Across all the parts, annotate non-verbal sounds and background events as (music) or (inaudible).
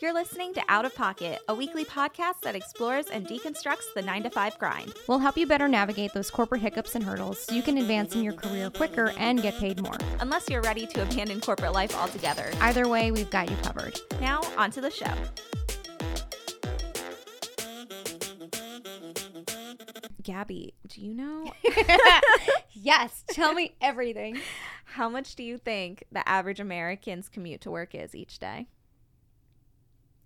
You're listening to Out of Pocket, a weekly podcast that explores and deconstructs the 9 to 5 grind. We'll help you better navigate those corporate hiccups and hurdles so you can advance in your career quicker and get paid more. Unless you're ready to abandon corporate life altogether. Either way, we've got you covered. Now, on to the show. Gabby, do you know (laughs) (laughs) yes, tell me everything. how much do you think the average American's commute to work is each day?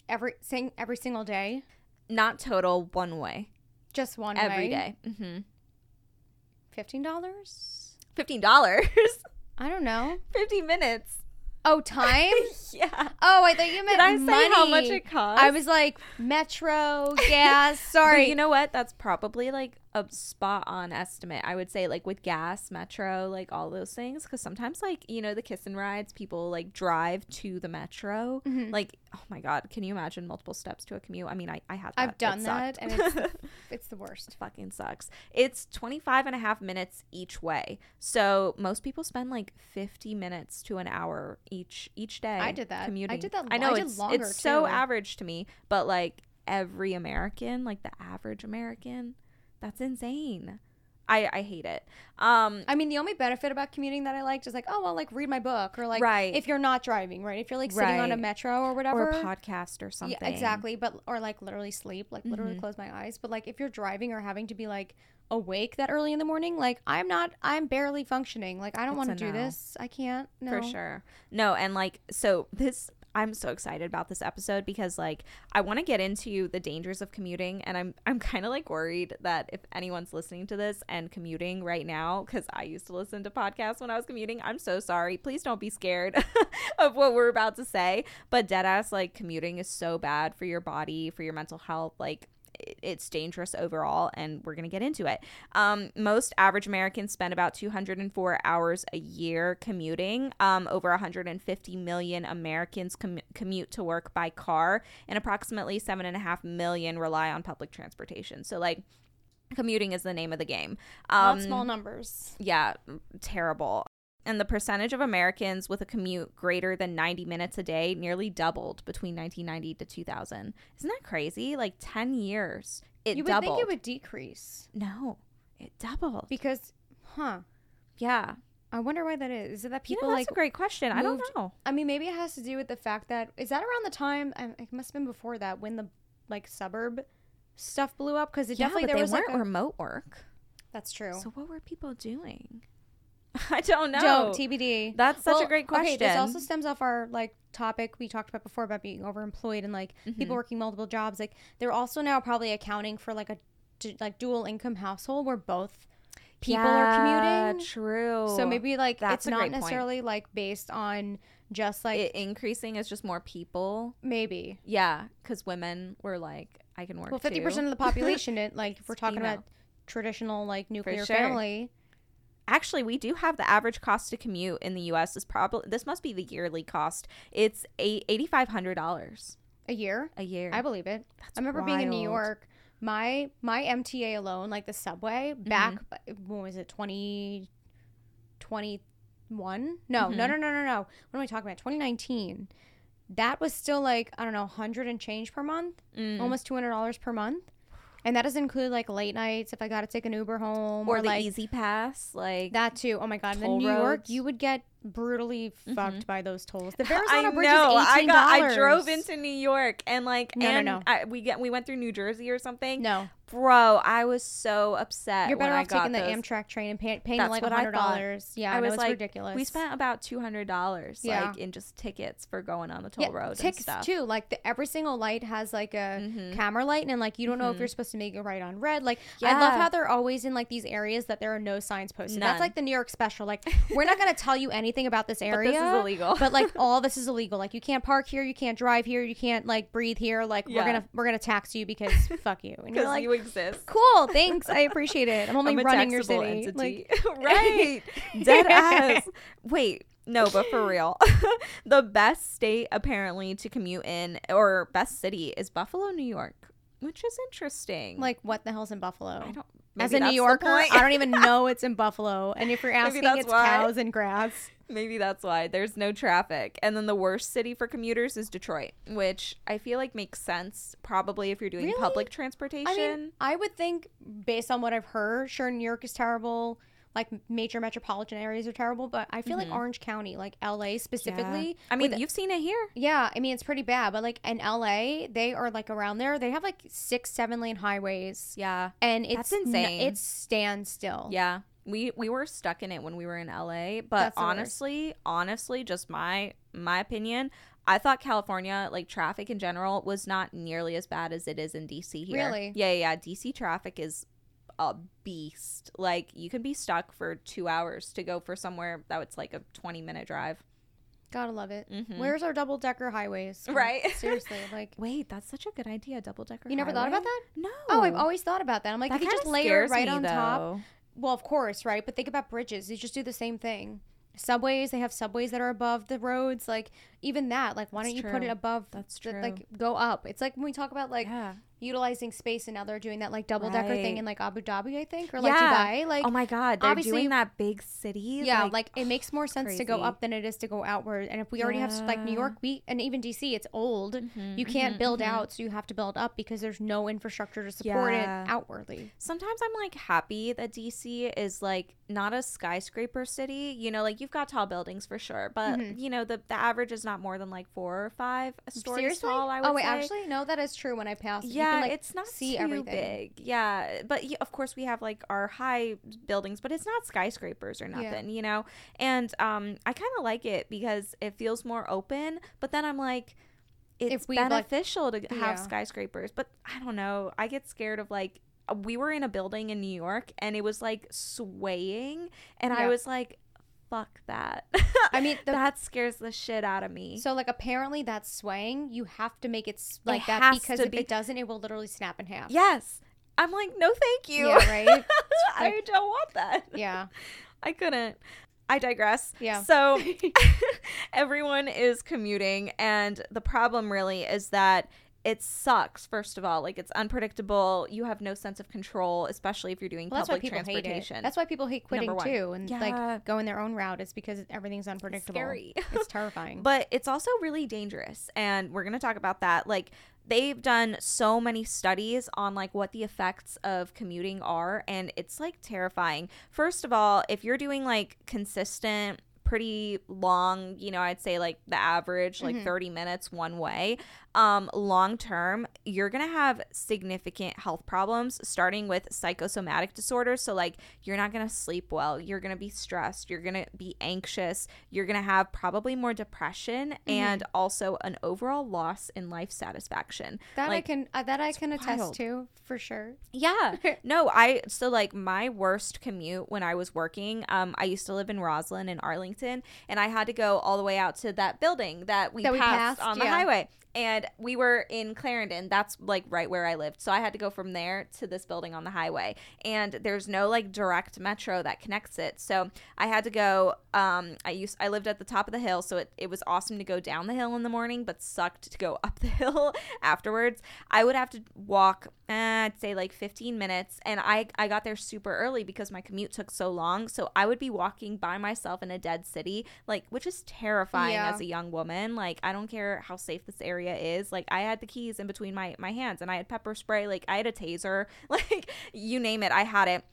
Every sing every single day, Not total, one way. just one Every way. day. Mm-hmm. Fifteen dollars? $15. (laughs) I don't know. 50 minutes. Oh, time? (laughs) Yeah. oh, I thought you meant Did I say how much it costs? I was like metro gas. (laughs) But Sorry. you know what? That's probably like a spot on estimate. I would say like with gas, metro, like all those things. Because sometimes like you know the kiss and rides, people like drive to the metro. Mhm. Like oh my god, can you imagine multiple steps to a commute? I mean, I I had that. I've done that, and it's (laughs) it's the worst. fucking sucks. It's 25 and a half minutes each way. So most people spend like 50 minutes to an hour each each day. I did that. Commuting. I did that- I know I did it's it's so average to me, but like every American, like the average American, that's insane. I I hate it. Um I mean, the only benefit about commuting that I liked is like, oh, well, like read my book or like, Right. if you're not driving, right? If you're like sitting on a metro or whatever, or a podcast or something. Yeah, exactly. But or like literally sleep, like literally Mhm. close my eyes. But like if you're driving or having to be like awake that early in the morning, like I'm not. I'm barely functioning. Like I don't want to do no. this. I can't. No. For sure. No, and like so this I'm so excited about this episode because like I want to get into the dangers of commuting and I'm I'm kind of like worried that if anyone's listening to this and commuting right now cuz I used to listen to podcasts when I was commuting, I'm so sorry. Please don't be scared (laughs) of what we're about to say, but deadass like commuting is so bad for your body, for your mental health, like it's dangerous overall and we're going to get into it um, most average americans spend about 204 hours a year commuting um, over 150 million americans com- commute to work by car and approximately 7.5 million rely on public transportation so like commuting is the name of the game um, Not small numbers. yeah, terrible. And the percentage of Americans with a commute greater than 90 minutes a day nearly doubled between 1990 to 2000. Isn't that crazy? Like 10 years. It you would doubled. think it would decrease No, it doubled. because, huh? yeah. I wonder why that is. Is it that You people know, like? that's a great question. I don't know. I mean, maybe it has to do with the fact that is that around the time? um, It must have been before that when the like suburb stuff blew up because it Yeah, definitely there was weren't a, remote work. that's true. So what were people doing? (laughs) I don't know. Don't TBD. That's such a great question. Okay, this also stems off our like topic we talked about before about being overemployed and like Mm-hmm. people working multiple jobs. Like they're also now probably accounting for like a like dual income household where both people are commuting. True. So maybe like That's it's not great point. necessarily like based on just like it increasing is just more people. maybe. Yeah, because women were like, I can work. Well, fifty percent of the population, it like if we're (laughs) talking female. about traditional like nuclear sure. family. Actually, we do have the average cost to commute in the U.S. is probably this must be the yearly cost. It's a eighty five hundred dollars A year, a year. I believe it. That's I remember being in New. York. My my MTA alone, like the subway, Mm-hmm. back when was it 20, 21? No, Mm-hmm. no, no, no, no, no. What am I talking about? Twenty nineteen. That was still like I don't know, hundred and change per month, Mm. almost two hundred dollars per month, and that doesn't include like late nights if I got to take an Uber home or or, the like E-ZPass, like that too. Oh my god! in New York, you would get brutally fucked by those tolls. The I Bridge know. is I eighteen got. dollars. I drove into New York and like No, no, and no. I, we get we went through New Jersey or something. No, Bro, I was so upset. you're better I off got taking the. Amtrak train and pay, paying That's like one hundred dollars. Yeah, I I was like, ridiculous. We spent about two hundred dollars, Yeah. like in just tickets for going on the toll yeah, road ticks too. Like the, every single light has like a Mhm. camera light, and like you don't know if you're supposed to make it right on red. Like I love how they're always in like these areas that there are no signs posted. None. That's like the New York special. Like we're not gonna tell you anything (laughs) about this But area. this is illegal. but like (laughs) all this is illegal. Like you can't park here, you can't drive here, you can't like breathe here. Like Yeah. we're gonna we're gonna tax you because (laughs) fuck you. And you're because like, you exist. cool, thanks, I appreciate it. I'm (laughs) only I'm running your city. entity. Like right. Dead ass. Wait, no, but for real. the best state apparently to commute in or best city is Buffalo, New York, which is interesting. like what the hell's in Buffalo? I don't As a New Yorker. I don't even know it's in Buffalo. And if you're asking, it's why. cows and grass. Maybe that's why there's no traffic. And then the worst city for commuters is Detroit, which I feel like makes sense probably if you're doing Really? public transportation. I mean, I would think based on what I've heard, sure, New York is terrible. Like major metropolitan areas are terrible, but I feel like Orange County, like LA specifically. Mm-hmm. Yeah. I mean, with- you've seen it here. yeah, I mean it's pretty bad, but like in LA, they are like around there. They have like six, seven lane highways, Yeah. and it's That's insane. N- it's standstill. Yeah. We we were stuck in it when we were in LA, but worst. honestly, honestly, just my my opinion, I thought California, like traffic in general, was not nearly as bad as it is in DC here. Really? Yeah, yeah, yeah. DC traffic is a beast. Like you can be stuck for two hours to go for somewhere that it's like a twenty minute drive. Gotta love it. Mhm. Where's our double decker highways? Right. (laughs) Seriously, like Wait, that's such a good idea. Double decker. you never thought about that? No. Oh, I've always thought about that. I'm like, that you just kinda layer right me, on top. Well, of course, right? But think about bridges. You just do the same thing. Subways, they have subways that are above the roads. Like even that, like why That's don't you put it above? That's the- true. like go up. It's like when we talk about like yeah. Utilizing space, and now they're doing that like double decker thing in like Abu Dhabi, I think, or like Yeah. Dubai. Like oh my god, they're obviously- doing that big city. yeah, like, it makes more sense to go up than it is to go outward. And if we already have like New York, we and even DC, it's old. Mhm, You can't mhm, build mhm. out, so you have to build up because there's no infrastructure to support Yeah. it outwardly. Sometimes I'm like happy that DC is like not a skyscraper city. You know, like you've got tall buildings for sure, but Mhm. you know the the average is not more than like four or five stories Seriously? tall. I would oh wait, say. actually, no, that is true. When I pass, you yeah, can, like, it's not see too everything. big. Yeah, but yeah, of course we have like our high buildings, but it's not skyscrapers or Yeah. nothing, you know. And um, I kind of like it because it feels more open. But then I'm like, it's we, like- beneficial to have Yeah. skyscrapers. But I don't know. I get scared of like we were in a building in New York and it was like swaying, and I was like, fuck that. I mean, (laughs) the- that scares the shit out of me. So like apparently that's swaying. You have to make it s- It like that because if be- it doesn't, it will literally snap in half. yes. I'm like, no, thank you. Yeah, right? (laughs) I don't want that. Yeah. (laughs) I couldn't. I digress. Yeah. So everyone is commuting, and the problem really is that it sucks. First of all, like it's unpredictable. You have no sense of control, especially if you're doing Well, public transportation. That's why people hate quitting too, and Yeah. like going their own route is because everything's unpredictable. scary. It's (laughs) terrifying. but it's also really dangerous and we're going to talk about that like they've done so many studies on like what the effects of commuting are and it's like terrifying first of all if you're doing like consistent pretty long you know i'd say like the average like Mhm. 30 minutes one way um long term you're gonna have significant health problems starting with psychosomatic disorders so like you're not gonna sleep well you're gonna be stressed you're gonna be anxious you're gonna have probably more depression Mm-hmm. and also an overall loss in life satisfaction that I can uh, that I can attest wild. to for sure. yeah. (laughs) No, I so like my worst commute when I was working, um, I used to live in Rosslyn in Arlington and I had to go all the way out to that building that we, That we passed, passed, on the yeah. highway. And we were in Clarendon. That's like right where I lived. So I had to go from there to this building on the highway. And there's no like direct metro that connects it. So I had to go um I used I lived at the top of the hill, so it, it was awesome to go down the hill in the morning, but sucked to go (laughs) up the hill afterwards. I would have to walk eh, I'd say like 15 minutes and I I got there super early because my commute took so long. So I would be walking by myself in a dead city, like which is terrifying Yeah. as a young woman. Like I don't care how safe this area is. Like I had the keys in between my my hands and I had pepper spray, like I had a taser, (laughs) like you name it, I had it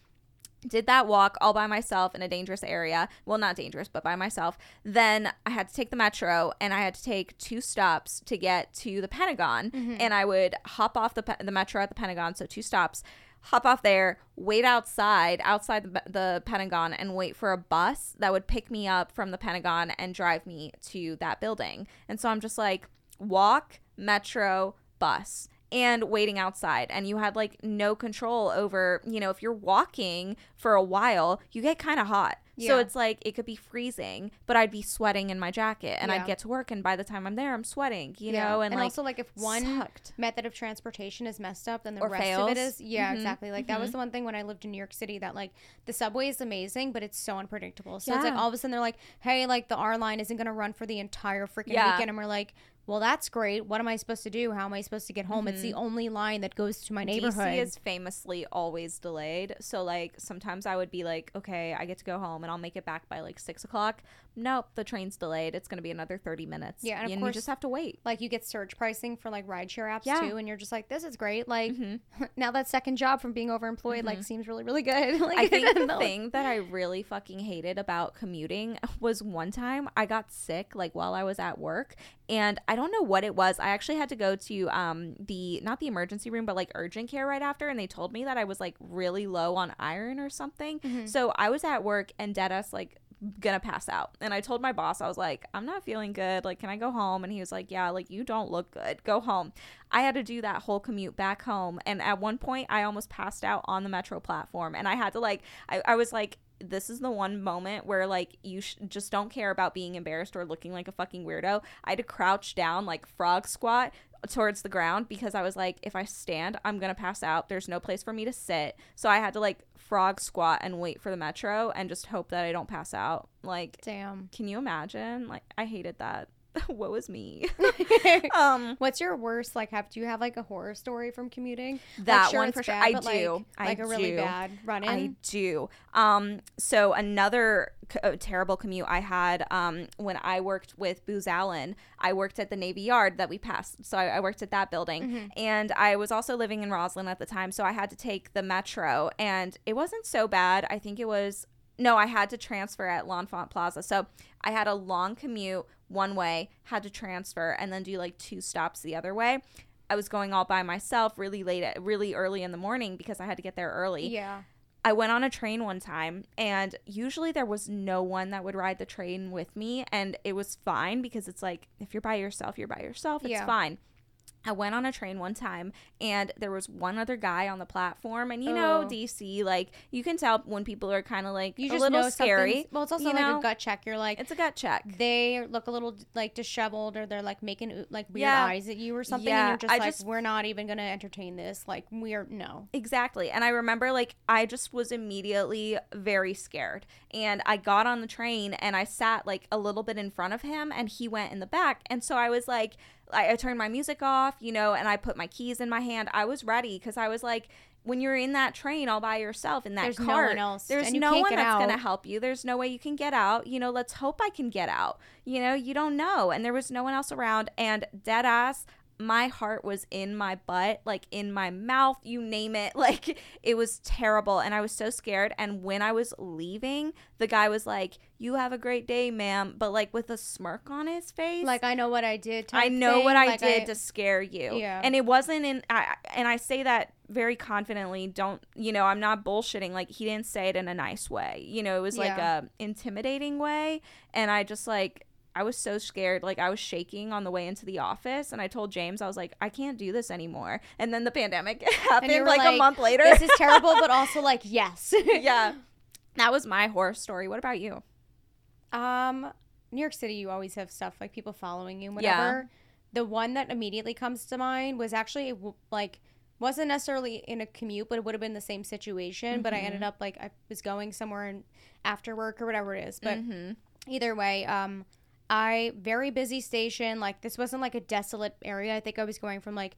did that walk all by myself in a dangerous area. Well, not dangerous, but by myself. Then I had to take the metro and I had to take two stops to get to the Pentagon. Mm-hmm. And I would hop off the, the metro at the Pentagon, so two stops, hop off there, wait outside, outside the, the Pentagon, and wait for a bus that would pick me up from the Pentagon and drive me to that building. And so I'm just like, walk, metro, bus and waiting outside and you had like no control over you know if you're walking for a while you get kind of hot so it's like it could be freezing but i'd be sweating in my jacket and Yeah. i'd get to work and by the time i'm there i'm sweating you Yeah. know and, like also like if one sucked. method of transportation is messed up, then the Or rest fails. of it is yeah, Mhm. exactly. Like that was Mhm. the one thing when I lived in New York City that like the subway is amazing, but it's so unpredictable. So it's like all of a sudden they're like, hey, like the R line isn't gonna run for the entire freaking Yeah. weekend, and we're like. Well, that's great. What am I supposed to do? How am I supposed to get home? It's the only line that goes to my neighborhood. DC is famously always delayed. So like sometimes I would be like, okay, I get to go home and I'll make it back by like six o'clock. Nope, the train's delayed. It's gonna be another thirty minutes. Yeah, and of and course- you just have to wait. like you get surge pricing for like rideshare apps Yeah. too, and you're just like, this is great. Like Mm-hmm. (laughs) now that second job from being overemployed like seems really really good. (laughs) like I (laughs) think the thing that I really fucking hated about commuting was one time I got sick like while I was at work and I don't know what it was. I actually had to go to um the not the emergency room but like urgent care right after and they told me that I was like really low on iron or something. Mm-hmm. So I was at work and dead us like gonna pass out and i told my boss i was like i'm not feeling good like can i go home and he was like yeah like you don't look good go home i had to do that whole commute back home and at one point i almost passed out on the metro platform and i had to like i, I was like this is the one moment where like you sh- just don't care about being embarrassed or looking like a fucking weirdo i had to crouch down like frog squat towards the ground because I was like, if I stand, I'm gonna pass out. There's no place for me to sit. So I had to like frog squat and wait for the metro and just hope that I don't pass out. Like, Damn. can you imagine? Like, I hated that. (laughs) what was me? (laughs) um, What's your worst like? Have do you have like a horror story from commuting? Like, That sure, one for sure. bad, I do. Like, I like a really do. bad run in. I do. Um, so another c- terrible commute I had um, when I worked with Booz Allen. I worked at the Navy Yard that we passed. So I, I worked at that building, Mm-hmm. and I was also living in Rosslyn at the time. So I had to take the metro, and it wasn't so bad. I think it was. No, I had to transfer at L'Enfant Plaza. So I had a long commute one way, had to transfer, and then do like two stops the other way. I was going all by myself really late, at, really early in the morning because I had to get there early. yeah. I went on a train one time, and usually there was no one that would ride the train with me, and it was fine because it's like if you're by yourself, you're by yourself. It's Yeah. fine. I went on a train one time and there was one other guy on the platform and you know Oh. DC like you can tell when people are kind of like You a just little know scary. Well, it's also like know? a gut check. You're like, It's a gut check. they look a little like disheveled, or they're like making like weird Yeah. eyes at you or something, Yeah, and you're just I like, just- we're not even gonna entertain this. Like, we're no. Exactly. And I remember like I just was immediately very scared. And I got on the train and I sat like a little bit in front of him and he went in the back. And so I was like I, I turned my music off, you know, and I put my keys in my hand. I was ready because I was like when you're in that train all by yourself in that car. There's no one else, there's no one that's going to help you. There's no way you can get out. You know, let's hope I can get out. You know, you don't know. And there was no one else around. And dead ass, my heart was in my butt, like in my mouth, you name it. (laughs) Like it was terrible. And I was so scared. And when I was leaving, the guy was like, You have a great day, ma'am. But like with a smirk on his face. Like, I know what I did. I know thing. what I Like, did to scare you. Yeah. And it wasn't in I and I say that very confidently. Don't you know, I'm not bullshitting. Like he didn't say it in a nice way. You know, it was like Yeah. a intimidating way. And I just like I was so scared. Like I was shaking on the way into the office and I told James, I was like, I can't do this anymore. And then the pandemic (laughs) happened were like, a month later. this is terrible, but (laughs) also like yes. yeah. (laughs) That was my horror story. What about you? Um, New York City, you always have stuff like people following you, and Yeah. whatever. The one that immediately comes to mind was actually like wasn't necessarily in a commute, but it would have been the same situation. But I Mm-hmm. ended up like I was going somewhere in, after work or whatever it is. But Mhm. either way, um, I very busy station. Like this wasn't like a desolate area. I think I was going from like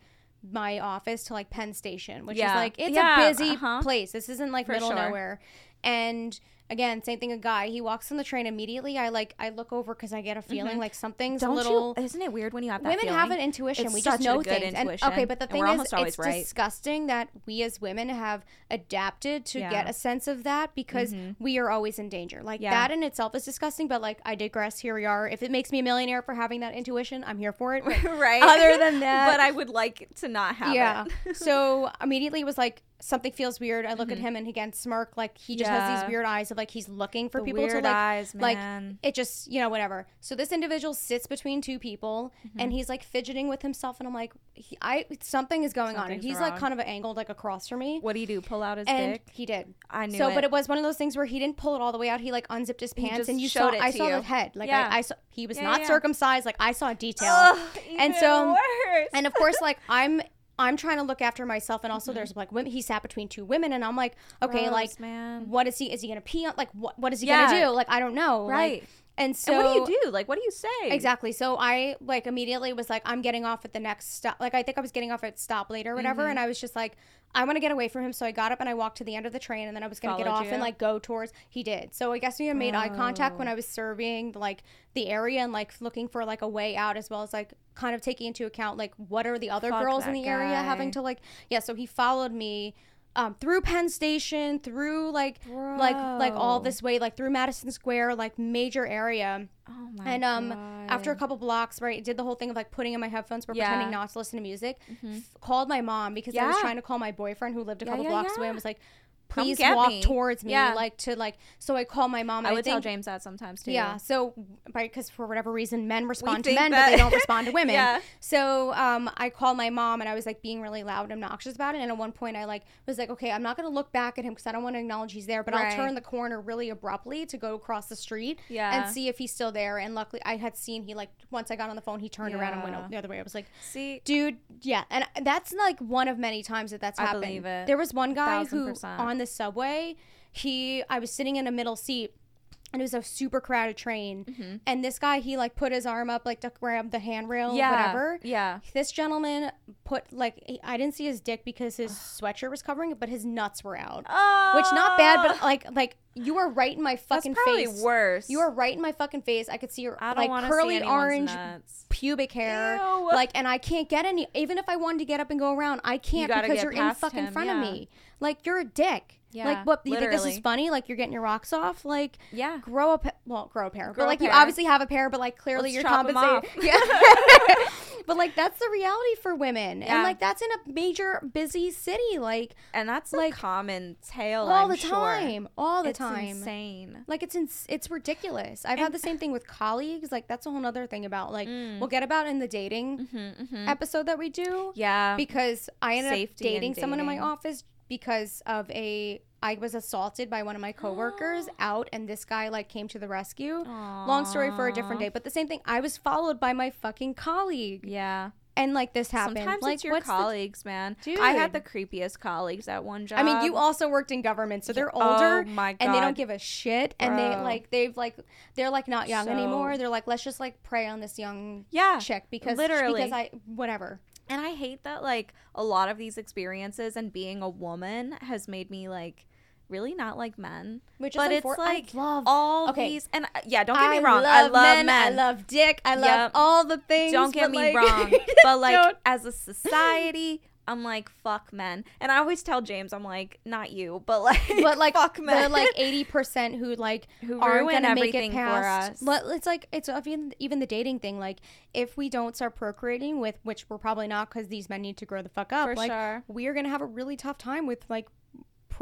my office to like Penn Station, which Yeah. is like it's Yeah, a busy uh-huh. place. This isn't like For middle sure. nowhere. And again, same thing. A guy he walks on the train immediately. I like I look over because I get a feeling like something's Mm-hmm. Don't a little. you? Isn't it weird when you have that Women feeling? have an intuition. It's we just know things. And, okay, but the thing is, it's right. disgusting that we as women have adapted to Yeah. get a sense of that because we are always in danger. Like Yeah. that in itself is disgusting. But like I digress. Here we are. If it makes me a millionaire for having that intuition, I'm here for it. (laughs) Right. Other than (laughs) that- but I would like to not have yeah. it. (laughs) so immediately it was like something feels weird. I look at him and he again smirk like he just has Mm-hmm. These weird eyes of like he's looking for The people to weird like eyes, like it just you know whatever. So this individual sits between two people Mm-hmm. and he's like fidgeting with himself and I'm like he, I something is going on and he's like kind of angled like across from me. What do you do? Pull out his And dick? he did. I knew so, it. but it was one of those things where he didn't pull it all the way out. He like unzipped his pants, and you showed saw. it I saw you. the head. Like Yeah. I, I saw. He was Yeah, not yeah. circumcised. Like I saw detail. Ugh, and so worse. and of course like i'm i'm trying to look after myself and Mm-hmm. also there's like women he sat between two women and i'm like okay Gross, like man. what is he is he gonna pee on like what what is he Yeah. gonna do like i don't know like, Right. And so and what do you do? Like, what do you say? Exactly. So I like immediately was like, I'm getting off at the next stop. Like I think I was getting off at stop later or whatever, Mm-hmm. and I was just like, I want to get away from him. So I got up and I walked to the end of the train, and then I was gonna get off you? and like go towards. He did. So I guess we had made eye contact Oh. when I was surveying like the area and like looking for like a way out, as well as like kind of taking into account like what are the other Fuck girls in the area having to like yeah. So he followed me. Um, through Penn Station, through like like like all this way, like through Madison Square, like major area. Oh my And um, God. after a couple blocks, right, did the whole thing of like putting in my headphones but Yeah. Mm-hmm. pretending not to listen to music. F- called my mom because I was trying to call my boyfriend who lived a Yeah, couple yeah, blocks away yeah. and was like, "Please walk me." towards me." Yeah. Like to like. So I called my mom. I would tell think- James that sometimes too. Yeah. So, because for whatever reason, men respond to think men, but they don't respond to (laughs) women. Yeah. So, um, I called my mom and I was like being really loud and obnoxious about it. And at one point, I like was like, okay, I'm not gonna look back at him because I don't want to acknowledge he's there, but I'll turn the corner really abruptly to go across the street Yeah. and see if he's still there. And luckily, I had seen he like once I got on the phone, he turned around and went the other way. I was like, See, dude yeah and that's like one of many times that that's I happened believe it. there was one guy who on the subway he i was sitting in a middle seat and it was a super crowded train mm-hmm. and this guy he like put his arm up like to grab the handrail yeah, whatever Yeah. this gentleman put like he- i didn't see his dick because his sweatshirt was covering it but his nuts were out Oh, which not oh. bad but like like you are right in my that's fucking probably face worse. you are right in my fucking face i could see your like curly orange nuts. pubic hair. Ew. Like, and I can't get any. Even if I wanted to get up and go around, I can't gotta because you're in fucking him, front of me. Like, you're a dick. Yeah, like, what? You think this is funny? Like, you're getting your rocks off? Like, Yeah. grow up. Well, grow a pair. Grow but a like, you obviously have a pair, but like, clearly Let's you're compensating. (laughs) Yeah. (laughs) but like, that's the reality for women, and like, that's in a major busy city. Like, And that's like, common tale all I'm the sure. time, all the It's time. insane. Like it's ins- it's ridiculous. I've had the same thing with colleagues. Like that's a whole other thing about like we'll get about in the dating Mm-hmm, episode that we do. Yeah. Because I ended Safety up and dating someone in my office because of a I was assaulted by one of my coworkers (gasps) out and this guy like came to the rescue. Long story for a different day, but the same thing. I was followed by my fucking colleague yeah. and like this happened. Sometimes like it's your what's the- colleagues, man. I had the creepiest colleagues at one job. I mean, you also worked in government, so they're Yeah. Oh older my and they don't give a shit. And they like they've like they're like not young So- anymore. They're like let's just like prey on this young Yeah. chick because literally. because I whatever. And I hate that like a lot of these experiences and being a woman has made me like really not like men. Which is but it's unfor- I like love- all okay. these and uh, yeah, don't get me wrong. I love men. I love dick. I love Yep. all the things. don't get me like- wrong. (laughs) But like as a society, I'm like fuck men. And I always tell James I'm like not you, but (laughs) like but like fuck the like (laughs) eighty percent who like Who aren't gonna make it everything for past. us. But it's like it's even even the dating thing. Like if we don't start procreating with, which we're probably not because these men need to grow the fuck up. For like sure. we are gonna have a really tough time with like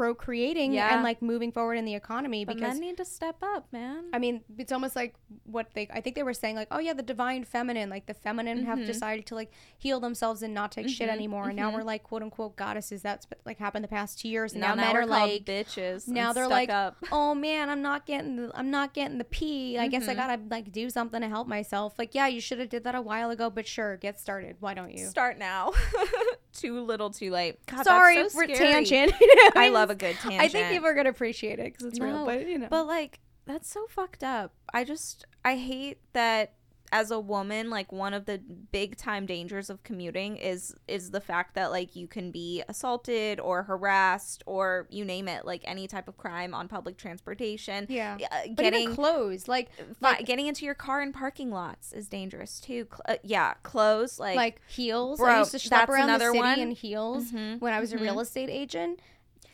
procreating Yeah. and like moving forward in the economy but because men need to step up, man. I mean, it's almost like what they. I think they were saying like, oh yeah, the divine feminine, like the feminine have mm-hmm. decided to like heal themselves and not take shit mm-hmm. anymore, and now mm-hmm. we're like quote unquote goddesses. That's like happened the past two years, and now, men we're are like. bitches. Now they're like, up. oh man, I'm not getting, the, I'm not getting the pee. I guess I gotta like do something to help myself. Like, yeah, you should have did that a while ago, but sure, get started. Why don't you? Start now. (laughs) too little, too late. God, Sorry so tangent. (laughs) I love a good tangent. I think people are gonna appreciate it because it's real, but you know. But like that's so fucked up. I just I hate that as a woman like one of the big time dangers of commuting is is the fact that like you can be assaulted or harassed or you name it like any type of crime on public transportation. yeah, Uh, but getting clothes, like like getting into your car in parking lots is dangerous too. Cl- uh, yeah, clothes like, like, heels. bro, I used to that's around the city one. in heels Mhm, when I was mhm. a real estate agent.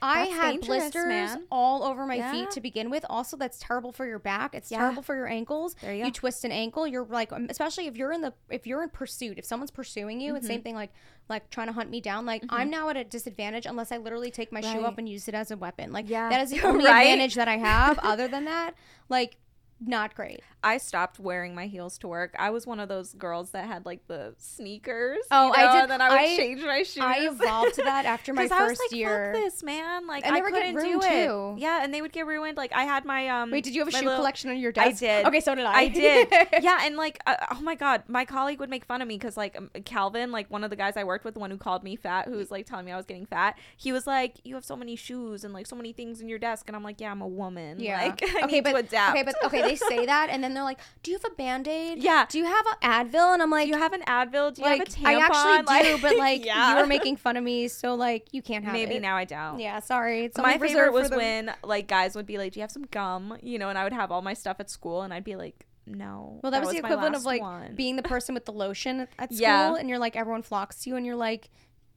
I had blisters man. all over my Yeah. feet to begin with. Also, that's terrible for your back. It's Yeah. terrible for your ankles. There you you twist an ankle, you're like, um, especially if you're in the if you're in pursuit, if someone's pursuing you, Mm-hmm. it's same thing like like trying to hunt me down. Like I'm now at a disadvantage unless I literally take my shoe Right. up and use it as a weapon. Like Yeah. that is the (laughs) only Right? advantage that I have. Other than that, like not great. I stopped wearing my heels to work. I was one of those girls that had like the sneakers. Oh, you I did- And then I would I- change my shoes. I evolved to that after (laughs) my 'Cause I was first like, year. Fuck this, man. Like And I couldn't do it. too. Yeah, and they would get ruined. Like I had my um. Wait, did you have a shoe little- collection on your desk? I did. Okay, so did I. I did. (laughs) yeah, and like, uh, oh my god, my colleague would make fun of me because like um, Calvin, like one of the guys I worked with, the one who called me fat, who was like telling me I was getting fat. He was like, "You have so many shoes and like so many things in your desk," and I'm like, "Yeah, I'm a woman. Yeah. Like, (laughs) I okay, need but to adapt." okay, but okay, they say that, and then they're like, "Do you have a band aid? Yeah. Do you have an Advil?" And I'm like, Do you have an Advil? Do you like have a tampon? I actually do, but (laughs) like yeah. you were making fun of me, so like you can't have maybe it. now I don't. Yeah, sorry. It's my favorite was the- when like guys would be like, "Do you have some gum?" You know, and I would have all my stuff at school, and I'd be like, "No." Well, that, was, the equivalent of like one. being the (laughs) person with the lotion at, at school, Yeah. and you're like everyone flocks to you, and you're like,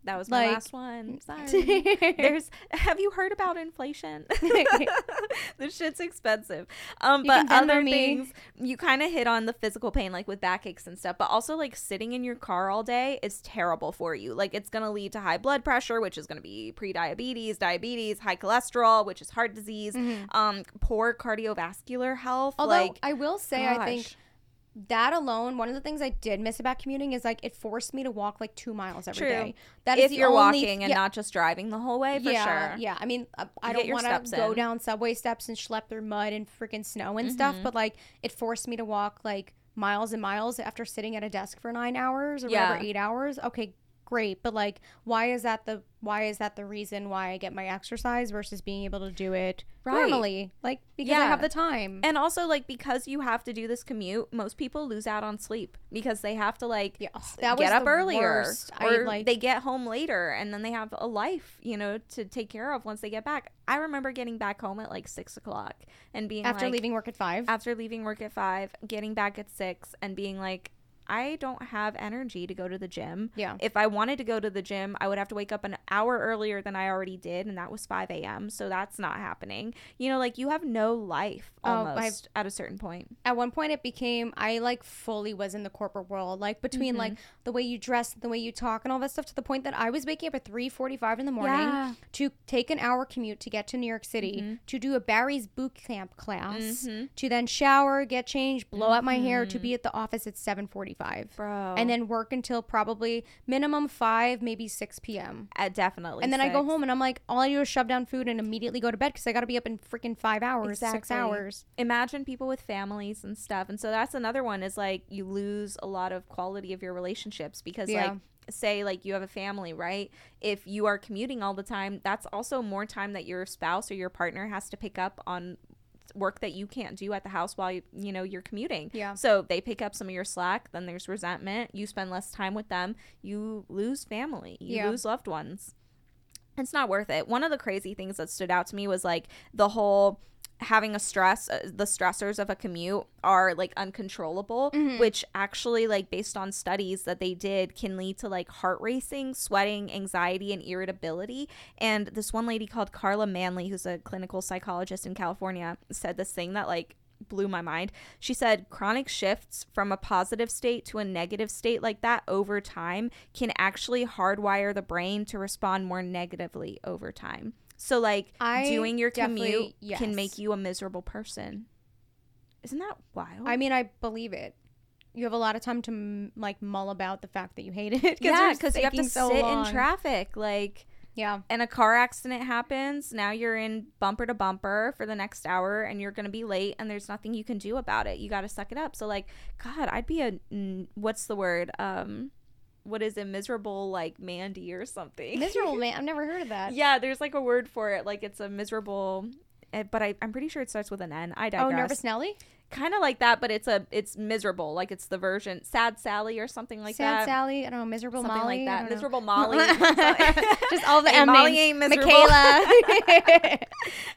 that was my like- last one. Sorry. (laughs) There's. (laughs) Have you heard about inflation? (laughs) this shit's expensive. Um, but other me. things you kind of hit on the physical pain, like with backaches and stuff. But also, like sitting in your car all day is terrible for you. Like it's gonna lead to high blood pressure, which is gonna be pre-diabetes, diabetes, high cholesterol, which is heart disease, um, poor cardiovascular health. Mm-hmm. Although like I will say, I think gosh. That alone, one of the things I did miss about commuting is like it forced me to walk like two miles every day. True. That is if the you're only- walking and yeah, not just driving the whole way, for yeah, sure. Yeah, I mean, uh, I don't want to go in. down subway steps and schlep through mud and freaking snow and stuff, Mm-hmm. but like it forced me to walk like miles and miles after sitting at a desk for nine hours or Yeah. whatever, eight hours. Okay, great, but like, why is that the why is that the reason why I get my exercise versus being able to do it Right. normally? Like because I have the time. And also, like, because you have to do this commute, most people lose out on sleep because they have to, like, Yeah, was get up earlier. worst. I, Or like- they get home later and then they have a life, you know, to take care of once they get back. I remember getting back home at like six o'clock and being after like, leaving work at five. after leaving work at five, getting back at six and being like, I don't have energy to go to the gym. Yeah. If I wanted to go to the gym, I would have to wake up an hour earlier than I already did, and that was 5 a.m. So that's not happening. You know, like you have no life Oh, almost I've- at a certain point. at one point it became I like fully was in the corporate world, like between like Mm-hmm. the way you dress, the way you talk, and all that stuff, to the point that I was waking up at three forty five in the morning Yeah. Mm-hmm. to take an hour commute to get to New York City to do a Barry's boot camp class, to then shower, get changed, blow out my hair, to be at the office at seven five. Bro. and then work until probably minimum five, maybe six p.m. Uh, definitely. And then I go home and I'm like, all I do is shove down food and immediately go to bed because I got to be up in freaking five hours, six hours. Imagine people with families and stuff. And so that's another one is like you lose a lot of quality of your relationships because Yeah. like say like you have a family, right? If you are commuting all the time, that's also more time that your spouse or your partner has to pick up on work that you can't do at the house while you, you know you're commuting. Yeah. So they pick up some of your slack, then there's resentment, you spend less time with them, you lose family, you Yeah. lose loved ones it's not worth it. One of the crazy things that stood out to me was like the whole having a stress uh, the stressors of a commute are like uncontrollable which actually like based on studies that they did can lead to like heart racing sweating anxiety and irritability and this one lady called carla manley who's a clinical psychologist in california said this thing that like blew my mind. She said chronic shifts from a positive state to a negative state like that over time can actually hardwire the brain to respond more negatively over time. So like I doing your commute yes. can make you a miserable person. Isn't that wild? I mean, I believe it. You have a lot of time to m- like mull about the fact that you hate it. (laughs) yeah, because you have to so sit long. in traffic. Like Yeah, and a car accident happens, now you're in bumper to bumper for the next hour and you're going to be late and there's nothing you can do about it. You got to suck it up. So like god, I'd be a what's the word? Um what is it? Miserable like Mandy or something. miserable (laughs) man. I've never heard of that. yeah, there's like a word for it. Like it's a miserable eh, but I, I'm pretty sure it starts with an N. I digress. Oh, nervous Nelly. Kind of like that, but it's a it's miserable. Like it's the version Sad Sally or something like Sad that. Sad Sally. I don't know. Miserable Something Molly. like that. don't know. Miserable Molly. (laughs) (laughs) Just all the Hey, M Molly names. ain't miserable. Michaela. (laughs)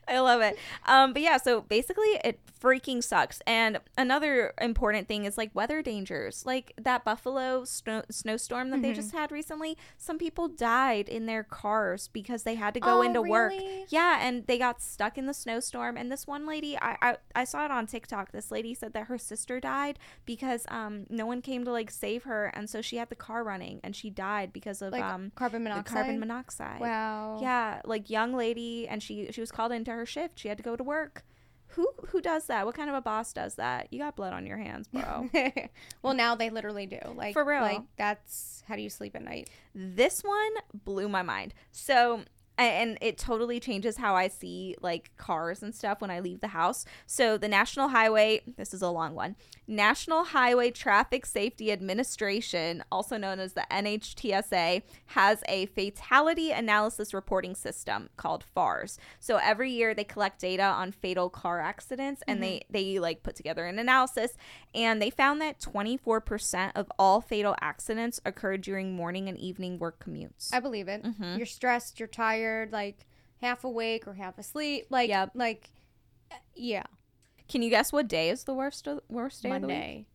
I love it. Um, but yeah, so basically it freaking sucks. And another important thing is like weather dangers. Like that Buffalo snow- snowstorm that Mm-hmm. they just had recently, some people died in their cars because they had to go Oh, into work. Yeah, and they got stuck in the snowstorm. And this one lady, I, I I saw it on TikTok. This lady said that her sister died because um no one came to like save her, and so she had the car running, and she died because of like um carbon monoxide. carbon monoxide. Wow. Yeah, like young lady, and she she was called into her shift. She had to go to work. Who who does that? What kind of a boss does that? You got blood on your hands, bro. (laughs) well, now they literally do. Like For real. Like that's how do you sleep at night? this one blew my mind. So and it totally changes how I see like cars and stuff when I leave the house. So the National Highway, this is a long one. National Highway Traffic Safety Administration, also known as the NHTSA, has a fatality analysis reporting system called FARS. So every year they collect data on fatal car accidents and they they like put together an analysis and they found that 24% of all fatal accidents occurred during morning and evening work commutes. I believe it. Mm-hmm. You're stressed. You're tired. Like half awake or half asleep. Like Yep. like uh, yeah. Can you guess what day is the worst worst day of the week? Monday.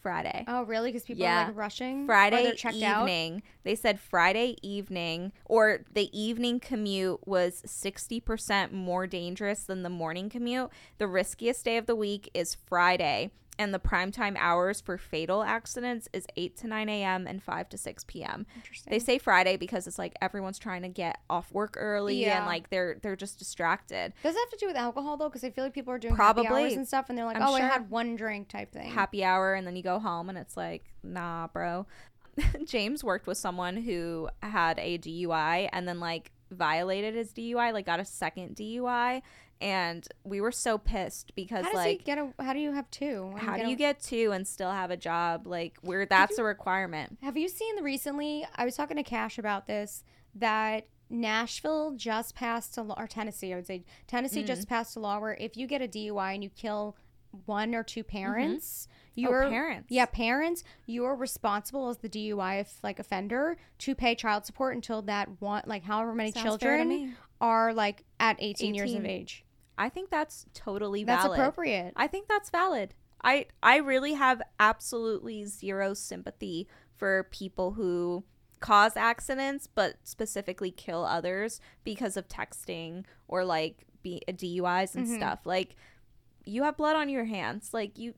Friday. Oh really? Because people Yeah. are like rushing. Friday checked out. evening. They said Friday evening or the evening commute was 60% more dangerous than the morning commute. The riskiest day of the week is Friday. And the prime time hours for fatal accidents is 8 to 9 a.m. and 5 to 6 p.m. Interesting. They say Friday because it's like everyone's trying to get off work early Yeah. and like they're they're just distracted. Does it have to do with alcohol though? Because I feel like people are doing happy Probably. hours and stuff, and they're like, I'm "Oh, I had one drink," type thing. happy hour and then you go home and it's like nah bro (laughs) james worked with someone who had a dui and then like violated his dui like got a second dui and we were so pissed because How like get a? How do you have two? How do a- you get two and still have a job like where that's a requirement Have you seen the recently? I was talking to Cash about this. That Nashville just passed a law, or Tennessee, I would say Tennessee Mm. just passed a law where if you get a DUI and you kill one or two parents, Oh, you're parents. yeah parents, you're responsible as the DUI if, like offender to pay child support until that one like however many Sounds children are like at 18, years of age. I think that's totally That's appropriate. I think that's valid. I I really have absolutely zero sympathy for people who cause accidents but specifically kill others because of texting or like be DUIs and Mhm. stuff. Like you have blood on your hands. Like you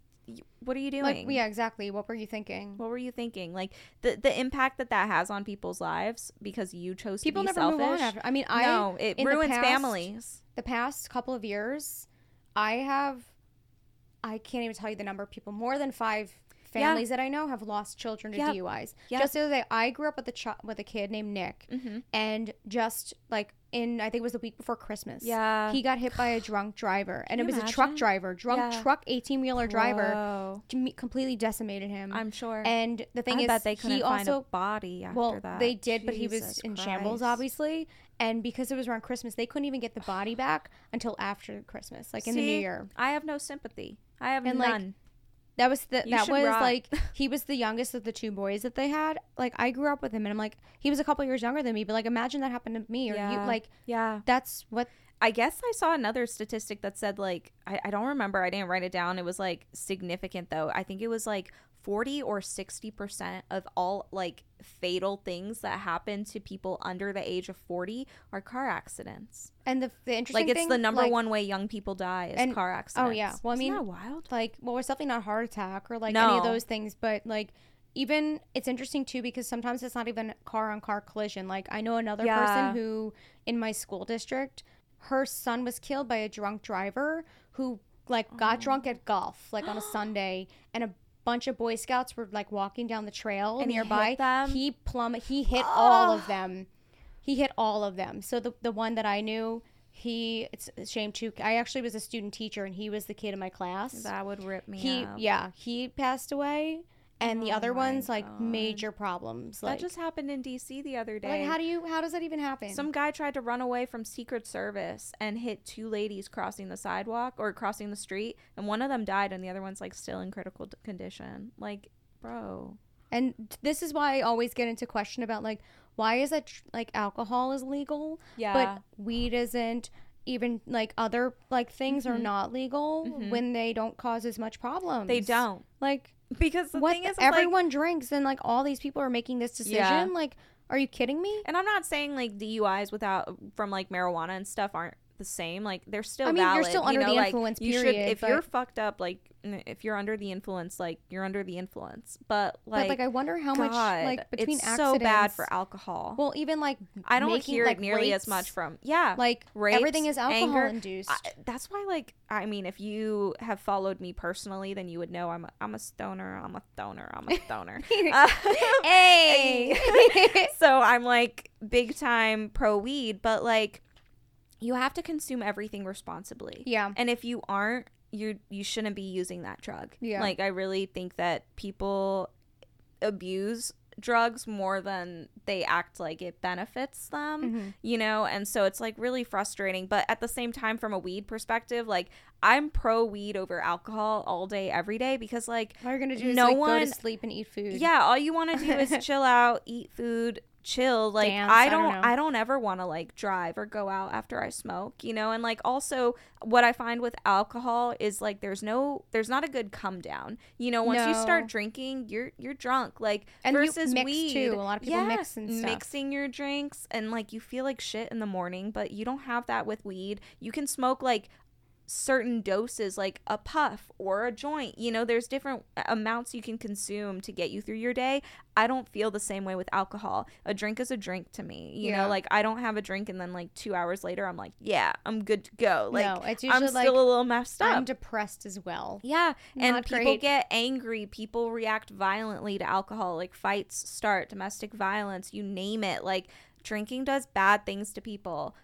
what are you doing? Like yeah, exactly. What were you thinking? What were you thinking? Like the the impact that that has on people's lives because you chose People to be never selfish. move on after. I mean, I no, it ruins past- families. the past couple of years, I have, I can't even tell you the number of people, more than five Yeah. families that I know have lost children to Yep. DUIs. Yep. Just the other day, I grew up with a ch- with a kid named Nick, Mm-hmm. and just like in, I think it was the week before Christmas. Yeah. He got hit by a (sighs) drunk driver, and it was a truck driver, drunk Yeah. truck, eighteen wheeler driver, completely decimated him. I'm sure. and the thing I is, they couldn't he find also a body after well, that. they did, but he was Jesus in shambles, obviously. And because it was around Christmas, they couldn't even get the body back until after Christmas, like in the new year. I have no sympathy. I have And, like, none. That was the You that should was rot. like he was the youngest of the two boys that they had. Like I grew up with him, and I'm like he was a couple years younger than me, but like imagine that happened to me or you. Yeah. Like yeah. that's what I guess I saw another statistic that said like I, I don't remember. I didn't write it down. It was like significant though. I think it was like 40 or 60% of all like fatal things that happen to people under the age of 40 are car accidents. and the the interesting Like it's thing, the number like, one way young people die is and- car accidents. oh, yeah. Well, I Isn't mean, that wild. like well it's definitely not heart attack or like any of those things but like even it's interesting too because sometimes it's not even car on car collision like i know another Yeah. person who in my school district her son was killed by a drunk driver who like got oh. drunk at golf like on a sunday and a bunch of boy scouts were like walking down the trail And nearby. them? he plumb he hit ah! all of them. He hit all of them. So the, the one that i knew he it's a shame too i actually was a student teacher and he was the kid in my class. That would rip me he up. yeah he passed away and the Oh other my ones like major problems That like just happened in DC the other day. like how do you how does that even happen Some guy tried to run away from Secret Service and hit two ladies crossing the sidewalk or crossing the street, and one of them died, and the other one's like still in critical d- condition. Like, bro, and this is why i always get into question about like why is it tr- like alcohol is legal yeah, but weed isn't even like other like things are Mhm. not legal Mhm. when they don't cause as much problems they don't like because the what thing is, everyone like, drinks and like all these people are making this decision Yeah. like are you kidding me and I'm not saying like DUIs without from like marijuana and stuff aren't the same. Like they're still I mean, you're valid. still you under know, the like, influence, You should period, if you're fucked up, like if you're under the influence, like you're under the influence. But like, but like, I wonder how much like between it's accidents. so bad for alcohol. Well, even like I don't making, hear like, it nearly as much from yeah. Like rapes, everything is alcohol anger. induced. I, that's why, like, I mean, if you have followed me personally, then you would know I'm a, I'm a stoner. I'm a stoner. I'm a stoner. (laughs) Uh, (laughs) hey. (laughs) so I'm like big time pro weed, but like, you have to consume everything responsibly. yeah. And if you aren't, you you shouldn't be using that drug. Yeah. Like I really think that people abuse drugs more than they act like it benefits them, Mhm. you know? And so it's like really frustrating, but at the same time from a weed perspective, like I'm pro weed over alcohol all day every day because like All you're gonna do is No like, go one- to sleep and eat food. yeah, all you want to do is (laughs) chill out, eat food, chill. Like Dance, I I don't don't. I don't ever want to like drive or go out after I smoke, you know? And like also what I find with alcohol is like there's no there's not a good come down. You know, once you start drinking, you're you're drunk. Like And you versus mix, weed. too. A lot of people yeah, mix and stuff. Mixing your drinks and like you feel like shit in the morning, but you don't have that with weed. You can smoke like certain doses like a puff or a joint you know there's different amounts you can consume to get you through your day i don't feel the same way with alcohol a drink is a drink to me you Yeah. know like i don't have a drink and then like two hours later i'm like yeah i'm good to go like no, it's i'm usually still like a little messed up I'm depressed as well. yeah, and Not people great. get angry. People react violently to alcohol. Like fights start, domestic violence, you name it. Like drinking does bad things to people.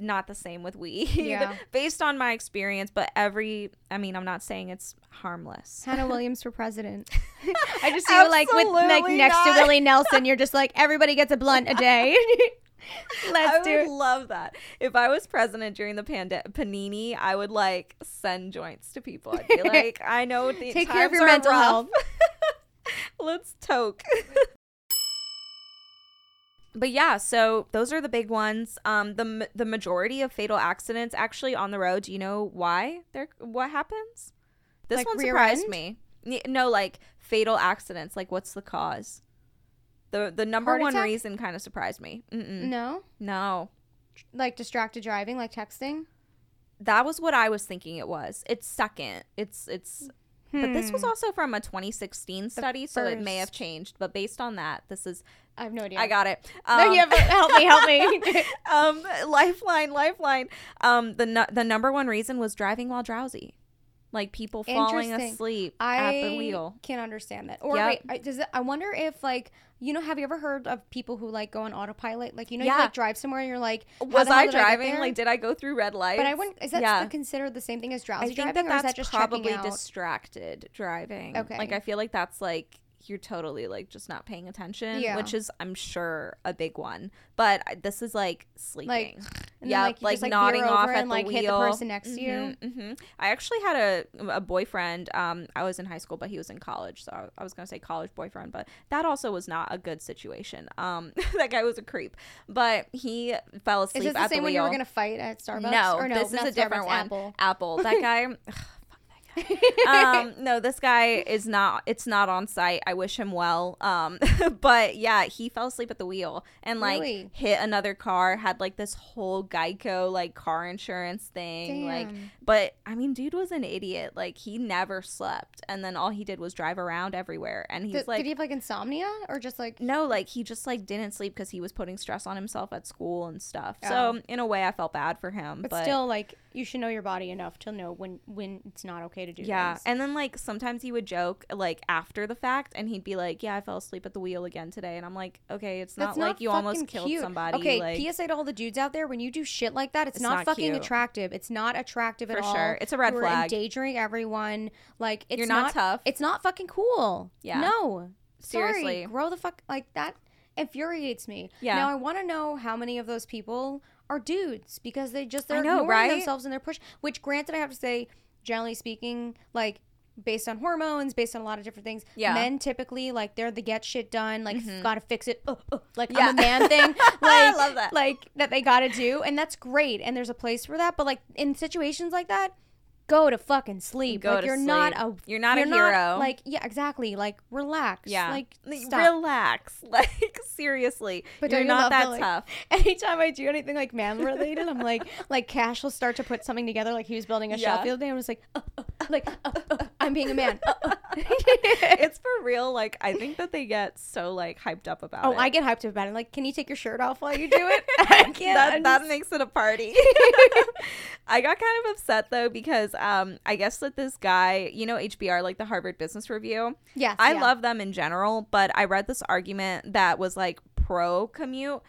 Not the same with weed, Yeah. (laughs) based on my experience. But every, I mean, I'm not saying it's harmless. Hannah (laughs) Williams for president. (laughs) I just you like with like next not. to Willie Nelson. You're just like everybody gets a blunt a day. Let's I do would it. love that. If I was president during the pandemic, panini, I would like send joints to people. I'd be like, I know the Take care of your are mental rough. health. Let's toke. But yeah, so those are the big ones. Um, the the majority of fatal accidents actually on the road. Do you know why? They're what happens? This Like one surprised me. No, like fatal accidents. Like, what's the cause? The the number Heart one attack? reason kind of surprised me. Mm-mm. No, No, like distracted driving, like texting. that was what I was thinking it was. It's second. It's it's but this was Hmm. also from a 2016 study, so it may have changed. But based on that, this is I have no idea. I got it. no, Um, you have help me, help me. (laughs) um, lifeline, lifeline. Um, the the number one reason was driving while drowsy, like people falling asleep I at the wheel. can't understand that. Or Yep. wait, I, does it, I wonder if like you know, have you ever heard of people who like go on autopilot? Like you know, Yeah. you like drive somewhere and you're like, Was I driving? there? like, did I go through red lights? But I wouldn't. Is that Yeah. considered the same thing as I drowsy think driving, that that's that just probably distracted driving. Okay. Like I feel like that's like you're totally like just not paying attention, Yeah. which is I'm sure a big one. But I- this is like sleeping. and then, yeah, like, like, just, like, nodding off over at and, the like, wheel. hit the person next to you. hmm I actually had a a boyfriend. Um, I was in high school, but he was in college, so I, I was gonna say college boyfriend, but that also was not a good situation. Um, (laughs) that guy was a creep, but he fell asleep Is this the same the when you were gonna fight at Starbucks? No, or no, this is a different one. Apple. Apple. That guy. (laughs) (sighs) um, no, this guy is not. It's not on site. I wish him well. Um, (laughs) but yeah, he fell asleep at the wheel and like Really? hit another car. Had like this whole Geico like car insurance thing. Like, but I mean, dude was an idiot. Like he never slept, and then all he did was drive around everywhere. And he's Did, like, did he have like insomnia or just like? no, like he just like didn't sleep because he was putting stress on himself at school and stuff. Oh. So in a way, I felt bad for him. But, But, still, like you should know your body enough to know when when it's not okay to do. yeah. things. And then like sometimes he would joke like after the fact, and he'd be like, "Yeah, I fell asleep at the wheel again today," and I'm like, "Okay, it's not That's like you almost killed cute. somebody." Okay, like, PSA to all the dudes out there: when you do shit like that, it's, It's not, not fucking cute. attractive. It's not attractive For at all. sure. It's a red You're flag. endangering everyone. Like it's You're not tough. It's not fucking cool. Yeah. No. Seriously. Sorry. Grow the fuck like that infuriates me. Yeah. Now I want to know how many of those people are dudes because they just they're know, ignoring right? themselves and they're push. Which, granted, I have to say, generally speaking, like based on hormones, based on a lot of different things. Yeah. Men typically like they're the get shit done, like Mhm. gotta fix it, uh, uh, like Yeah. I'm a man (laughs) thing. I love that. like that they gotta do, and that's great, and there's a place for that. But like in situations like that, go to fucking sleep. Go like to you're not a. You're not a hero. like yeah, exactly. Like relax. Yeah. Like stop. relax. (laughs) Like seriously. But you're you that the, like- tough. (laughs) Anytime I do anything like man related, I'm like, (laughs) like Cash will start to put something together. Like he was building a Yeah. shelf the other day. I'm just like, uh, uh, like uh, uh, I'm being a man. Uh, uh. it's for real. Like I think that they get so like hyped up about oh, it. I get hyped up about it. Like, can you take your shirt off while you do it? I can't. that that makes it a party. I got kind of upset though because um I guess that this guy, you know HBR like the Harvard Business Review. yes, I yeah. love them in general, but I read this argument that was like pro commute.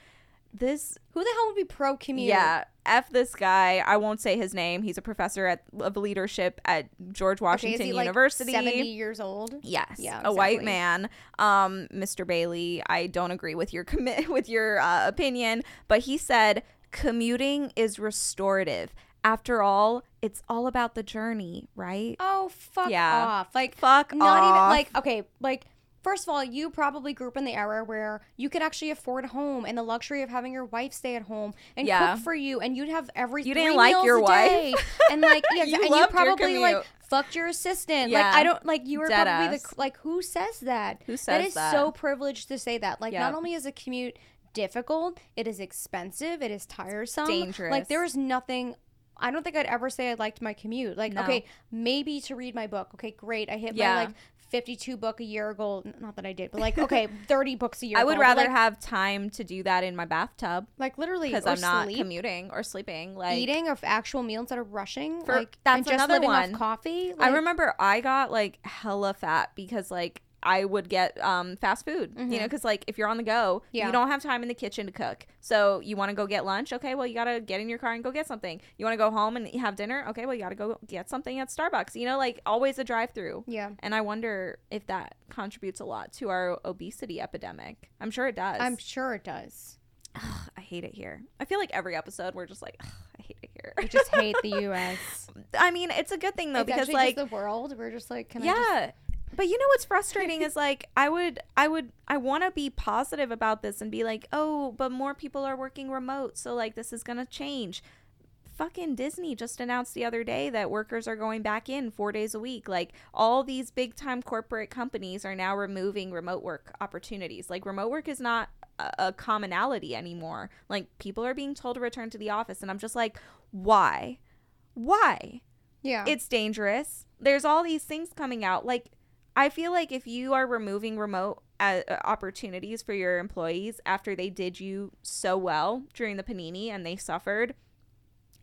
This Who the hell would be pro commute? yeah, F this guy. I won't say his name. He's a professor at of leadership at George Okay, Washington is he like University. 70 years old? Yes, Yeah, a white man, um, Mr. Bailey. I don't agree with your commit (laughs) with your uh, opinion, but he said commuting is restorative. After all, it's all about the journey, right? Oh, fuck Yeah. off. Like, Fuck not off. even like okay like first of all you probably grew up in the era where you could actually afford a home and the luxury of having your wife stay at home and Yeah. cook for you and you'd have every You didn't like your wife. and like (laughs) yeah You and you probably like fucked your assistant Yeah. like i don't like you were Dead probably ass. the like who says that Who says is that? so privileged to say that like not only is a commute difficult it is expensive it is tiresome dangerous. like there is nothing I don't think I'd ever say I liked my commute. Like, No. okay, maybe to read my book. Okay, great. I hit Yeah. my like 52 book a year goal. Not that I did, but like, okay, (laughs) 30 books a year. I would goal. Rather like, have time to do that in my bathtub like literally because I'm not sleep, commuting or sleeping. Like eating of actual meal instead of rushing. For- like that's another one. off coffee. I remember I got like hella fat because like I would get um fast food, you know, because like if you're on the go, Mm-hmm. Yeah. you don't have time in the kitchen to cook. So you want to go get lunch, okay? Well, you gotta get in your car and go get something. You want to go home and have dinner, okay? Well, you gotta go get something at Starbucks. You know, like always a drive-through. Yeah. And I wonder if that contributes a lot to our obesity epidemic. I'm sure it does. I'm sure it does. Ugh, I hate it here. I feel like every episode we're just like, "Ugh, I hate it here. I just hate the (laughs) U.S. I mean, it's a good thing though it's because like the world. We're just like, can I just yeah but you know what's frustrating is like i would i would i want to be positive about this and be like oh but more people are working remote so like this is gonna change fucking disney just announced the other day that workers are going back in four days a week like all these big time corporate companies are now removing remote work opportunities like remote work is not a commonality anymore like people are being told to return to the office and i'm just like why why Yeah. it's dangerous. There's all these things coming out. Like, I feel like if you are removing remote uh, uh, opportunities for your employees after they did you so well during the panini and they suffered,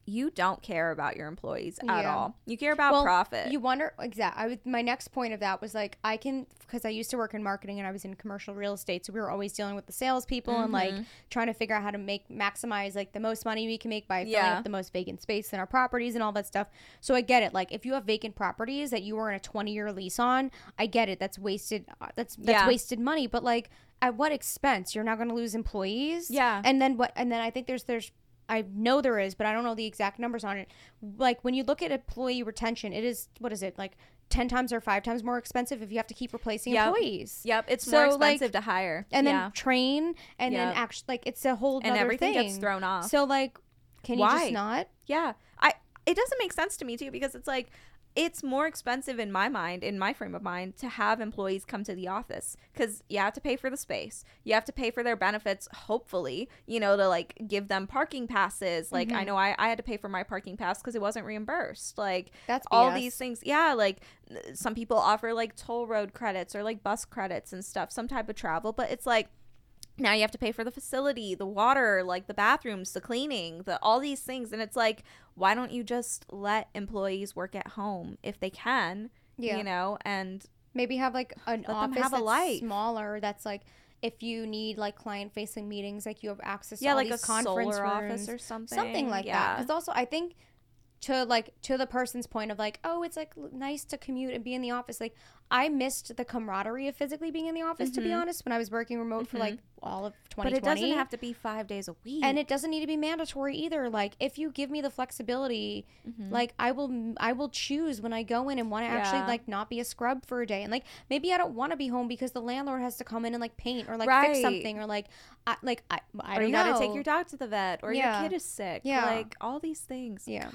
you don't care about your employees at Yeah. all. You care about profit. You wonder exactly. I was my next point of that was like I can because I used to work in marketing and I was in commercial real estate, so we were always dealing with the salespeople and like Mm-hmm. trying to figure out how to make maximize like the most money we can make by filling Yeah. up the most vacant space in our properties and all that stuff. So I get it. Like if you have vacant properties that you were in a twenty year lease on, I get it. That's wasted. uh, That's that's Yeah. wasted money. But like at what expense? You're not going to lose employees. Yeah. And then what? And then I think there's there's I know there is, but I don't know the exact numbers on it. Like when you look at employee retention, it is what is it like ten times or five times more expensive if you have to keep replacing Yep. employees. yep, it's So, more like- expensive to hire. And then train, and Yep. then actually, like it's a whole and everything thing. gets thrown off. So like, can you just not? Yeah. I it doesn't make sense to me too because it's like it's more expensive in my mind, in my frame of mind, to have employees come to the office because you have to pay for the space. You have to pay for their benefits, hopefully, you know, to like give them parking passes. Like, Mm-hmm. I know I, I had to pay for my parking pass because it wasn't reimbursed. Like, That's all these things. Yeah. Like, some people offer like toll road credits or like bus credits and stuff, some type of travel, but it's like, now you have to pay for the facility, the water, like the bathrooms, the cleaning, the all these things and it's like why don't you just let employees work at home if they can? Yeah. You know, and Maybe have like an office that's life. smaller. That's like if you need like client facing meetings, like you have access. yeah, to all like a conference solar office or something. something like that yeah. because also i think to like to the person's point of like oh it's like nice to commute and be in the office like i missed the camaraderie of physically being in the office to be honest when i was working remote for like all of 2020 Mm-hmm. But it doesn't have to be 5 days a week. and it doesn't need to be mandatory either like if you give me the flexibility like i will i will choose when i go in and want to actually Mm-hmm. Like not be a scrub for a day and like maybe i don't want to be home because the landlord has to come in and like paint or like Right. fix something or like i like i, I or you know got to take your dog to the vet or Yeah. your kid is sick. Yeah. Like all these things. yeah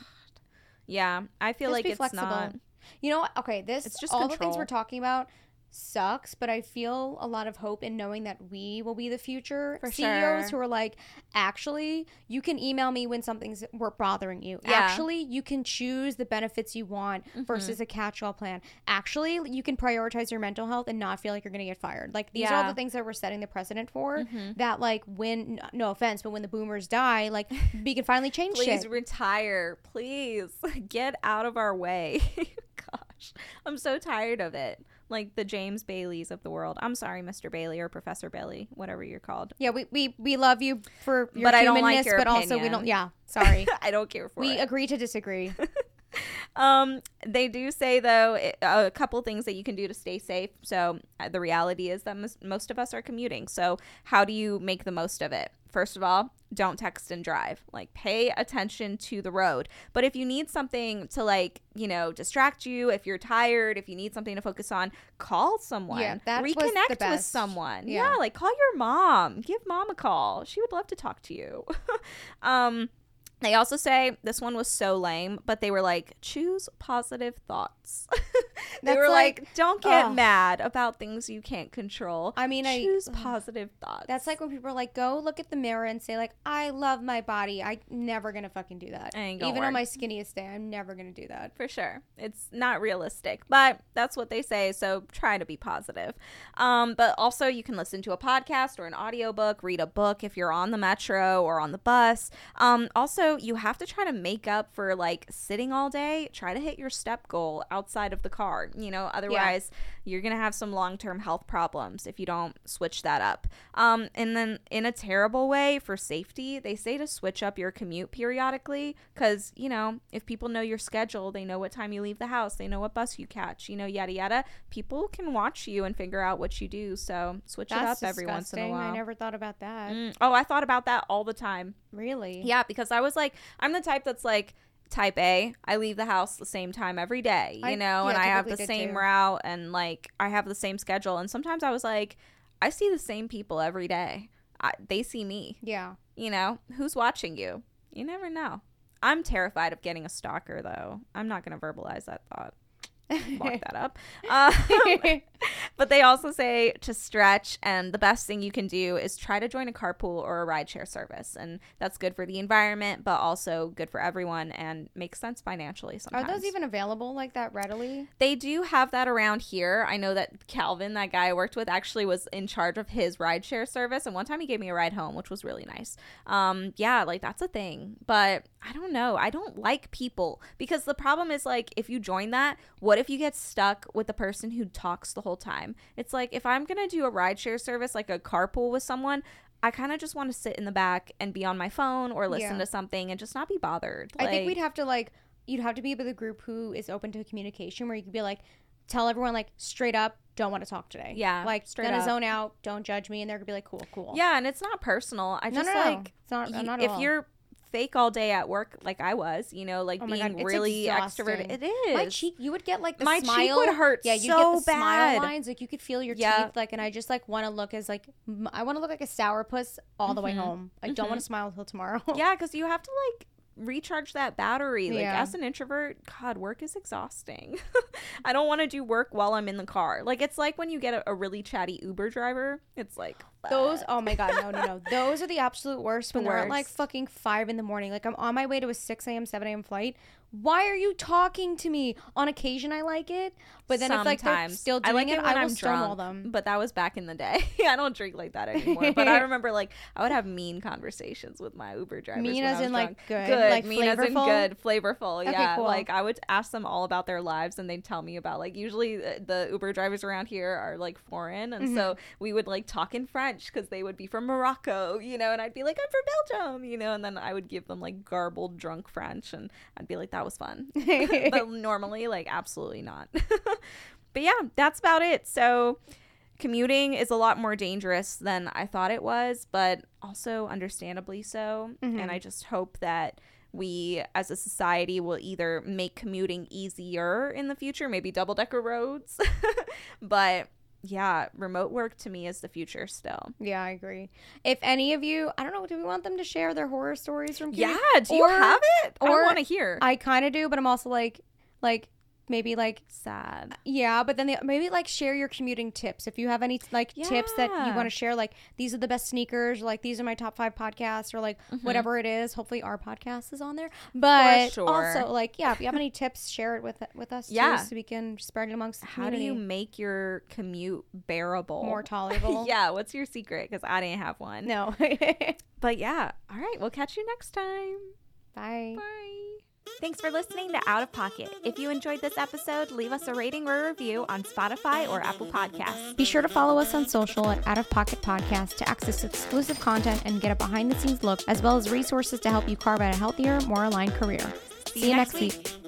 Yeah, I feel Just like it's flexible. not. You know what? Okay, this It's just all the things we're talking about sucks, but I feel a lot of hope in knowing that we will be the future For CEOs sure. who are like, actually, you can email me when something's we're bothering you. Yeah. Actually, you can choose the benefits you want Mm-hmm. versus a catch-all plan. Actually, you can prioritize your mental health and not feel like you're going to get fired. Like these are all Mm-hmm. the things that we're setting the precedent for. That like when no offense, but when the boomers die, like we can finally change Please shit. retire. Please (laughs) get out of our way. (laughs) Gosh, I'm so tired of it. Like the James Baileys of the world. I'm sorry, Mr. Bailey or Professor Bailey, whatever you're called. Yeah, we, we, we love you for your But I don't like humanness, your but also we don't. Yeah, sorry. (laughs) I don't care for we it. agree to disagree. (laughs) (laughs) Um, they do say though it, a couple things that you can do to stay safe. So uh, the reality is that most, most of us are commuting. So how do you make the most of it? First of all, don't text and drive. Like pay attention to the road. But if you need something to like, you know, distract you, if you're tired, if you need something to focus on, call someone. Yeah, that Reconnect with someone. Yeah. yeah, like call your mom. Give mom a call. She would love to talk to you. (laughs) um they also say this one was so lame, but they were like, choose positive thoughts. (laughs) (laughs) they were like, like- don't get ugh. mad about things you can't control. I mean, I- choose ugh. positive thoughts. That's like when people are like, go look at the mirror and say like, I love my body. I never gonna fucking do that. Even on my skinniest day, I'm never gonna do that. for sure. It's not realistic, but that's what they say. So try to be positive. Um, but also, you can listen to a podcast or an audiobook, read a book if you're on the metro or on the bus. Um, also, you have to try to make up for like sitting all day. Try to hit your step goal outside of the car. You know, otherwise, you're going to have some long term health problems if you don't switch that up. Um, and then, in a terrible way for safety, they say to switch up your commute periodically because, you know, if people know your schedule, they know what time you leave the house, they know what bus you catch, you know, yada yada. People can watch you and figure out what you do. So switch it That's up every once in a while. I never thought about that. Mm. Oh, I thought about that all the time. Really? Yeah, because I was like, I'm the type that's like, type A, I leave the house the same time every day, you I- know, and I have the same too. route and like I have the same schedule. And sometimes I was like, I see the same people every day. I, they see me, Yeah. you know, who's watching you? You never know. I'm terrified of getting a stalker, though. I'm not going to verbalize that thought. Lock that up. (laughs) Um, (laughs) but they also say to stretch, and the best thing you can do is try to join a carpool or a rideshare service, and that's good for the environment, but also good for everyone and makes sense financially. Are those even available like that readily? they do have that around here. I know that Calvin, that guy I worked with, actually was in charge of his rideshare service, and one time he gave me a ride home, which was really nice. Um, yeah, like that's a thing, but I don't know. I don't like people because the problem is like if you join that, what if you get stuck with the person who talks the whole time? It's like if I'm gonna do a rideshare service, like a carpool with someone. I kind of just want to sit in the back and be on my phone or listen Yeah. to something and just not be bothered. I think we'd have to like you'd have to be with a group who is open to communication where you could be like tell everyone like straight up don't want to talk today. Yeah, Like straight gonna up. zone out, don't judge me and they're gonna be like cool, cool. Yeah, and it's not personal. I No, just no, no. like It's not- not if all. you're fake all day at work like I was, you know, like Oh being God, really exhausting. extroverted. It is. My cheek, you would get like the My cheek would hurt Yeah, you so get the bad. smile lines. Like you could feel your Yeah. teeth. Like, and I just like want to look as like I want to look like a sourpuss all the way Mhm. home. I don't want to smile until tomorrow. Yeah, because you have to like recharge that battery. Like Yeah. as an introvert, God, work is exhausting. (laughs) I don't want to do work while I'm in the car. Like it's like when you get a, a really chatty Uber driver. It's like Those, oh my god, no, no, no. (laughs) Those are the absolute worst when they're at like fucking five in the morning. Like I'm on my way to a six a.m., seven a.m. flight. Why are you talking to me? On occasion, I like it, but then if like they're Sometimes. still I like it, it, when I will I'm drunk, them. But that was back in the day. (laughs) I don't drink like that anymore. but I (laughs) remember like I would have mean conversations with my Uber drivers. Mean as in, like, drunk. good? good, Like, mean as in flavorful? good, flavorful. Okay, yeah, cool. like I would ask them all about their lives, and they'd tell me about like usually the, the Uber drivers around here are like foreign, and so Mm-hmm. we would like talk in French because they would be from Morocco, you know, and I'd be like I'm from Belgium, you know, and then I would give them like garbled drunk French, and I'd be like that was fun. (laughs) But normally like absolutely not. (laughs) But yeah that's about it. So commuting is a lot more dangerous than i thought it was but also understandably so. And mm-hmm. i just hope that we as a society will either make commuting easier in the future maybe double decker roads. (laughs) But yeah, remote work to me is the future still. Yeah, I agree. If any of you, I don't know, do we want them to share their horror stories from Yeah, do you have it? I or want to hear. I kind of do, but I'm also like, like maybe like Sad. yeah, but then they, maybe like share your commuting tips if you have any like tips that you want to share. Like these are the best sneakers, or like these are my top five podcasts, or like Mm-hmm. whatever it is. Hopefully our podcast is on there. But sure. also like yeah, if you have any tips, share it with with us Yeah. too, so we can spread it amongst the How do you make your commute bearable? more tolerable? (laughs) yeah, what's your secret? Because I didn't have one. No. (laughs) But yeah, all right, we'll catch you next time. Bye. Bye. Thanks for listening to Out of Pocket. If you enjoyed this episode, leave us a rating or a review on Spotify or Apple Podcasts. Be sure to follow us on social at Out of Pocket Podcast to access exclusive content and get a behind the scenes look, as well as resources to help you carve out a healthier, more aligned career. See, you next week.